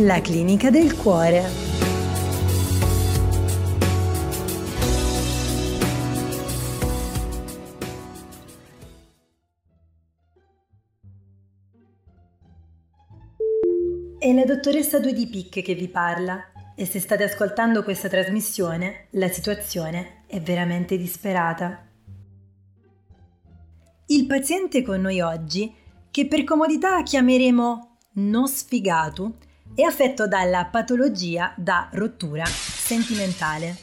La clinica del cuore. È la dottoressa Due di Pic che vi parla e se state ascoltando questa trasmissione la situazione è veramente disperata. Il paziente con noi oggi, che per comodità chiameremo non sfigato, è affetto dalla patologia da rottura sentimentale.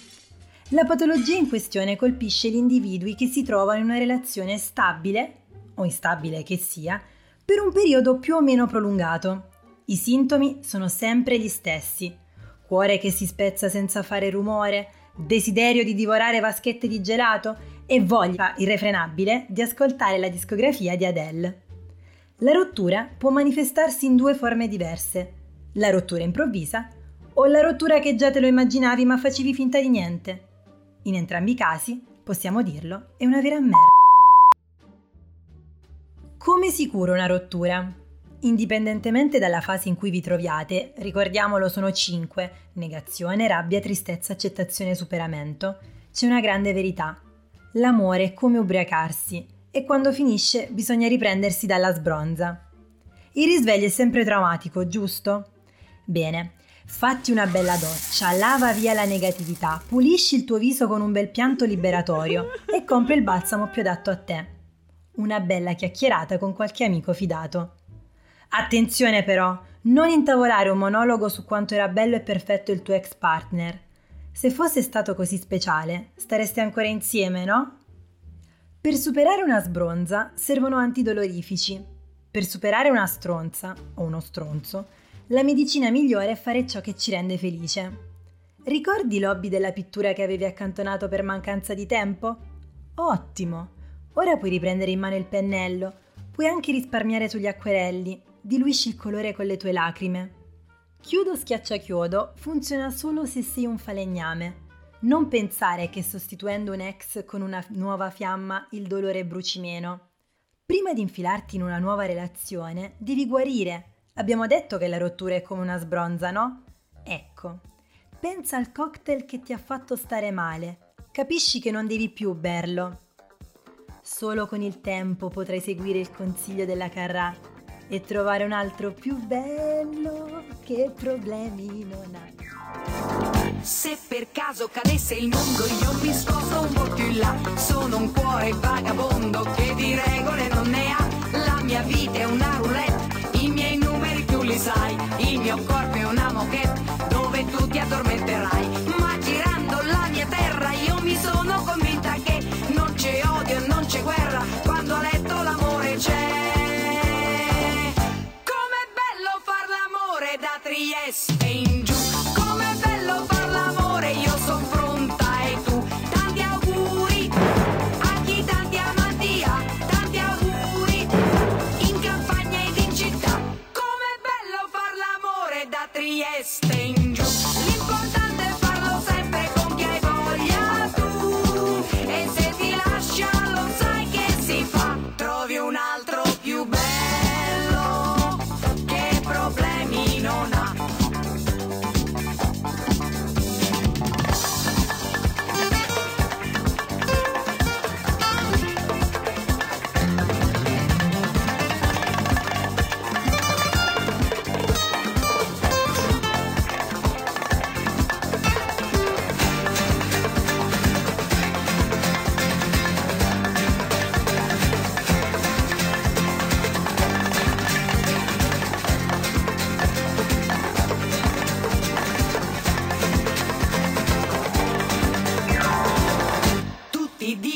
La patologia in questione colpisce gli individui che si trovano in una relazione stabile, o instabile che sia, per un periodo più o meno prolungato. I sintomi sono sempre gli stessi. Cuore che si spezza senza fare rumore, desiderio di divorare vaschette di gelato e voglia irrefrenabile di ascoltare la discografia di Adele. La rottura può manifestarsi in due forme diverse la rottura improvvisa o la rottura che già te lo immaginavi ma facevi finta di niente. In entrambi i casi, possiamo dirlo, è una vera merda. Come si cura una rottura? Indipendentemente dalla fase in cui vi troviate, ricordiamolo sono 5, negazione, rabbia, tristezza, accettazione, superamento, c'è una grande verità. L'amore è come ubriacarsi e quando finisce bisogna riprendersi dalla sbronza. Il risveglio è sempre traumatico, giusto? Bene, fatti una bella doccia, lava via la negatività, pulisci il tuo viso con un bel pianto liberatorio e compri il balsamo più adatto a te. Una bella chiacchierata con qualche amico fidato. Attenzione però, non intavolare un monologo su quanto era bello e perfetto il tuo ex partner. Se fosse stato così speciale, stareste ancora insieme, no? Per superare una sbronza servono antidolorifici. Per superare una stronza o uno stronzo la medicina migliore è fare ciò che ci rende felice. Ricordi l'hobby della pittura che avevi accantonato per mancanza di tempo? Ottimo! Ora puoi riprendere in mano il pennello, puoi anche risparmiare sugli acquerelli, diluisci il colore con le tue lacrime. Chiudo schiaccia chiodo funziona solo se sei un falegname. Non pensare che sostituendo un ex con una nuova fiamma il dolore bruci meno. Prima di infilarti in una nuova relazione, devi guarire Abbiamo detto che la rottura è come una sbronza, no? Ecco, pensa al cocktail che ti ha fatto stare male. Capisci che non devi più berlo. Solo con il tempo potrai seguire il consiglio della Carrà e trovare un altro più bello che problemi non ha. Se per caso cadesse il mondo io mi sposto un po' più in là Sono un cuore vagabondo che di regole non ne ha La mia vita è una roulette li sai, il mio corpo è una moquette dove tu ti addormenterai.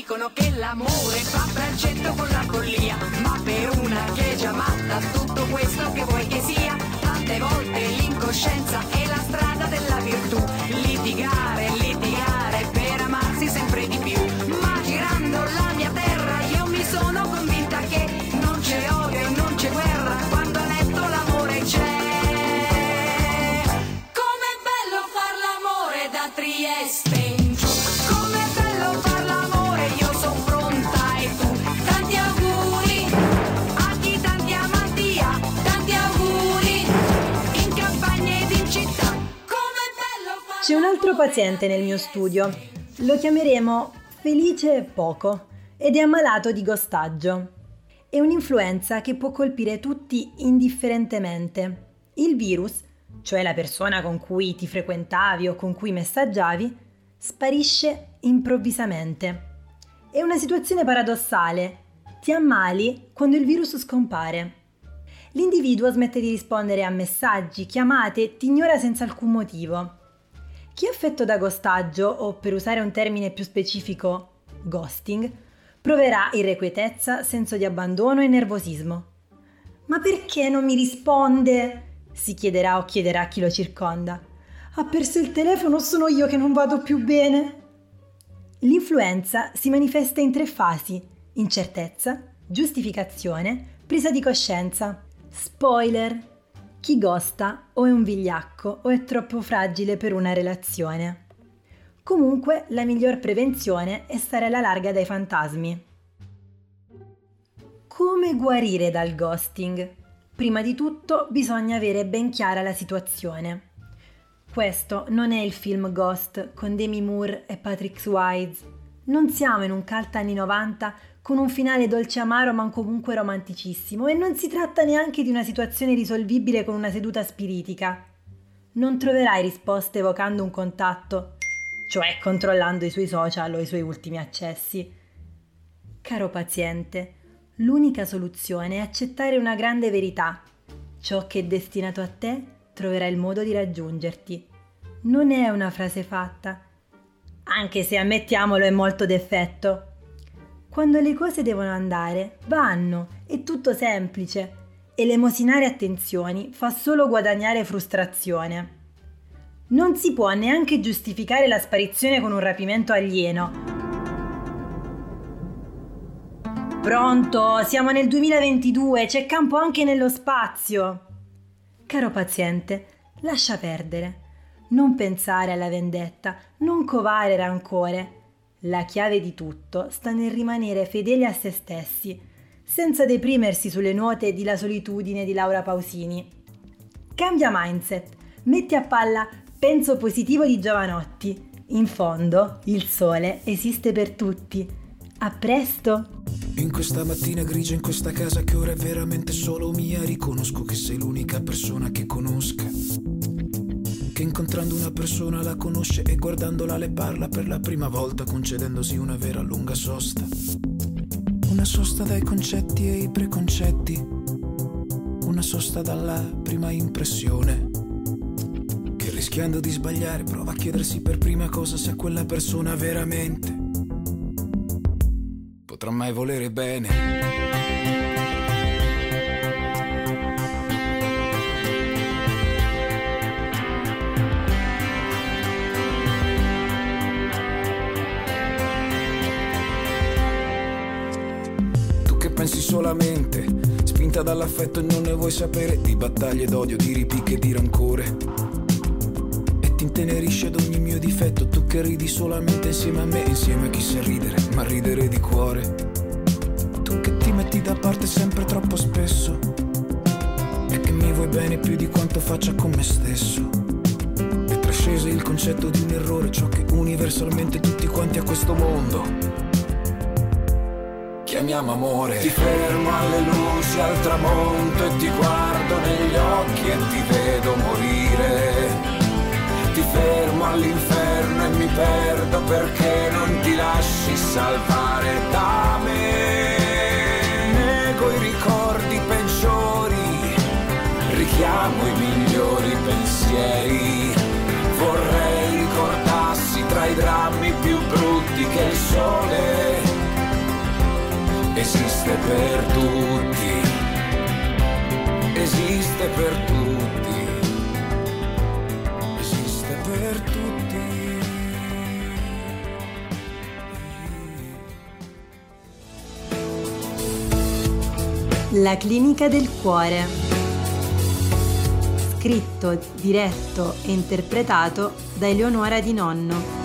dicono che l'amore fa braccetto con la follia, ma per una che è già matta tutto questo che vuoi che sia, tante volte l'incoscienza è la strada della virtù, litigare C'è un altro paziente nel mio studio. Lo chiameremo Felice Poco ed è ammalato di gostaggio. È un'influenza che può colpire tutti indifferentemente. Il virus, cioè la persona con cui ti frequentavi o con cui messaggiavi, sparisce improvvisamente. È una situazione paradossale. Ti ammali quando il virus scompare. L'individuo smette di rispondere a messaggi, chiamate ti ignora senza alcun motivo. Chi è affetto da gostaggio, o per usare un termine più specifico, ghosting, proverà irrequietezza, senso di abbandono e nervosismo. Ma perché non mi risponde? si chiederà o chiederà chi lo circonda. Ha perso il telefono, sono io che non vado più bene. L'influenza si manifesta in tre fasi: incertezza, giustificazione, presa di coscienza. Spoiler! Chi gosta o è un vigliacco o è troppo fragile per una relazione. Comunque la miglior prevenzione è stare alla larga dai fantasmi. Come guarire dal ghosting? Prima di tutto bisogna avere ben chiara la situazione. Questo non è il film Ghost con Demi Moore e Patrick Swayze. Non siamo in un cult anni 90 con un finale dolce amaro ma comunque romanticissimo e non si tratta neanche di una situazione risolvibile con una seduta spiritica. Non troverai risposte evocando un contatto, cioè controllando i suoi social o i suoi ultimi accessi. Caro paziente, l'unica soluzione è accettare una grande verità. Ciò che è destinato a te troverà il modo di raggiungerti. Non è una frase fatta, anche se ammettiamolo è molto d'effetto. Quando le cose devono andare, vanno, è tutto semplice. E l'emosinare attenzioni fa solo guadagnare frustrazione. Non si può neanche giustificare la sparizione con un rapimento alieno. Pronto, siamo nel 2022, c'è campo anche nello spazio. Caro paziente, lascia perdere. Non pensare alla vendetta, non covare rancore la chiave di tutto sta nel rimanere fedeli a se stessi, senza deprimersi sulle nuote di La solitudine di Laura Pausini. Cambia mindset, metti a palla penso positivo di Giovanotti. In fondo, il sole esiste per tutti. A presto! In questa mattina grigia, in questa casa che ora è veramente solo mia, riconosco che sei l'unica persona che conosca incontrando una persona la conosce e guardandola le parla per la prima volta concedendosi una vera lunga sosta. Una sosta dai concetti e i preconcetti, una sosta dalla prima impressione. Che rischiando di sbagliare prova a chiedersi per prima cosa sia quella persona veramente potrà mai volere bene. Pensi solamente, spinta dall'affetto e non ne vuoi sapere di battaglie d'odio, di ripicche e di rancore. E ti intenerisce ad ogni mio difetto, tu che ridi solamente insieme a me, insieme a chi sa ridere, ma ridere di cuore. Tu che ti metti da parte sempre troppo spesso, e che mi vuoi bene più di quanto faccia con me stesso. E trascese il concetto di un errore, ciò che universalmente tutti quanti a questo mondo chiamiamo amore. Ti fermo alle luci al tramonto e ti guardo negli occhi e ti vedo morire. Ti fermo all'inferno e mi perdo perché non ti lasci salvare da me. Nego i ricordi peggiori, richiamo i migliori pensieri. Vorrei ricordassi tra i drammi più brutti che il sole esiste per tutti, esiste per tutti, esiste per tutti. La clinica del cuore. Scritto, diretto e interpretato da Eleonora Di Nonno.